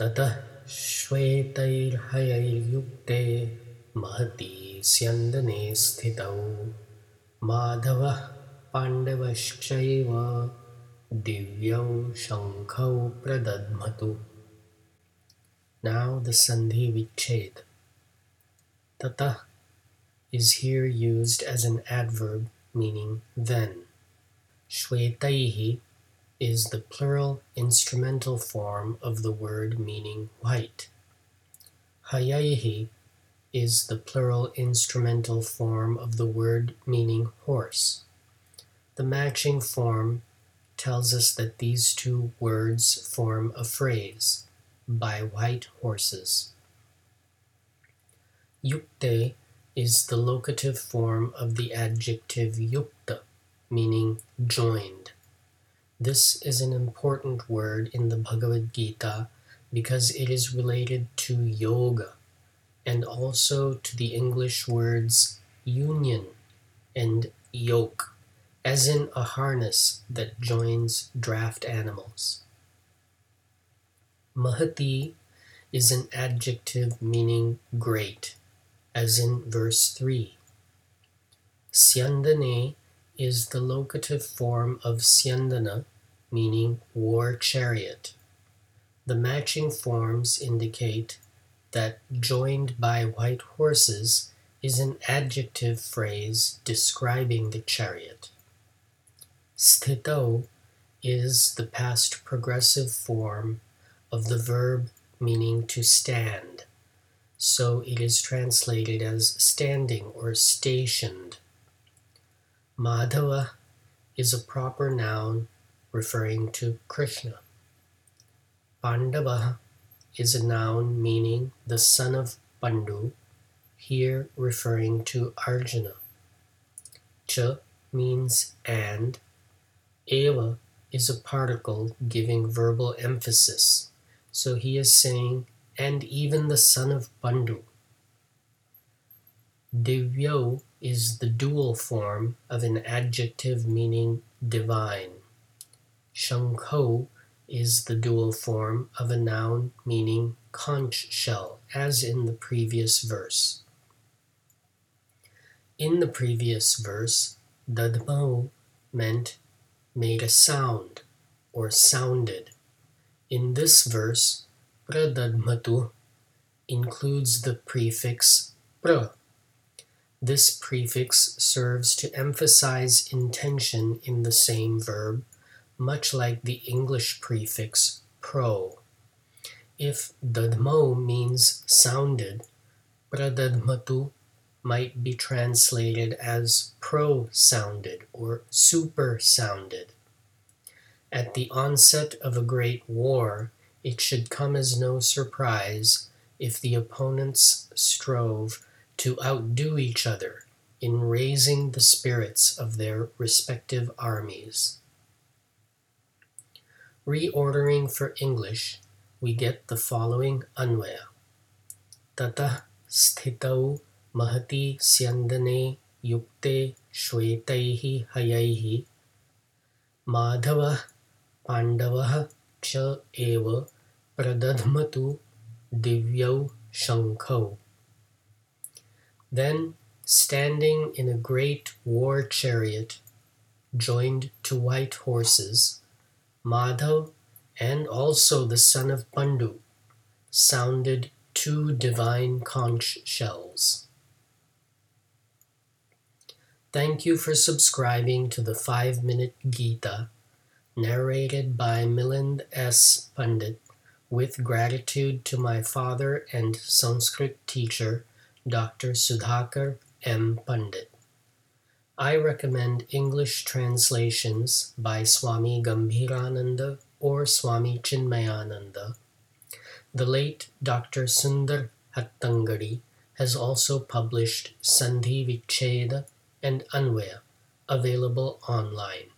ततः श्वेतैर्हयैर्युक्ते महती स्यन्दने स्थितौ माधवः पाण्डवश्चैव दिव्यौ शङ्खौ प्रदध्मतु Now the Sandhi Vichhed. Tata is here used as an adverb meaning then. Shwetaihi is the plural instrumental form of the word meaning white. Hayaihi is the plural instrumental form of the word meaning horse. The matching form tells us that these two words form a phrase by white horses. Yukte is the locative form of the adjective yukta, meaning joined. This is an important word in the Bhagavad Gita because it is related to yoga and also to the English words union and yoke, as in a harness that joins draft animals. Mahati is an adjective meaning great, as in verse 3. Syandane is the locative form of Syandana, meaning war chariot. The matching forms indicate that joined by white horses is an adjective phrase describing the chariot. Sthito is the past progressive form of the verb meaning to stand, so it is translated as standing or stationed. Madhava is a proper noun referring to Krishna. Pandava is a noun meaning the son of Pandu, here referring to Arjuna. Cha means and. Eva is a particle giving verbal emphasis, so he is saying, and even the son of Pandu. Divyo is the dual form of an adjective meaning divine. Shankho is the dual form of a noun meaning conch shell, as in the previous verse. In the previous verse, dadmo meant made a sound or sounded. In this verse, pradadmatu includes the prefix pra this prefix serves to emphasize intention in the same verb, much like the English prefix pro. If dadmo means sounded, pradadmatu might be translated as pro sounded or super sounded. At the onset of a great war, it should come as no surprise if the opponents strove to outdo each other in raising the spirits of their respective armies. Reordering for English, we get the following Anvaya. Tata sthitau mahati syandane yukte shvetaihi hayaihi madhava pandavah cha eva pradadmatu divyau shankau. Then, standing in a great war chariot, joined to white horses, Madhav and also the son of Pandu sounded two divine conch shells. Thank you for subscribing to the 5 Minute Gita, narrated by Milind S. Pandit, with gratitude to my father and Sanskrit teacher, Dr. Sudhakar M. Pandit. I recommend English translations by Swami Gambhirananda or Swami Chinmayananda. The late Dr. Sundar Hattangadi has also published Sandhi Vicheda and Anvaya, available online.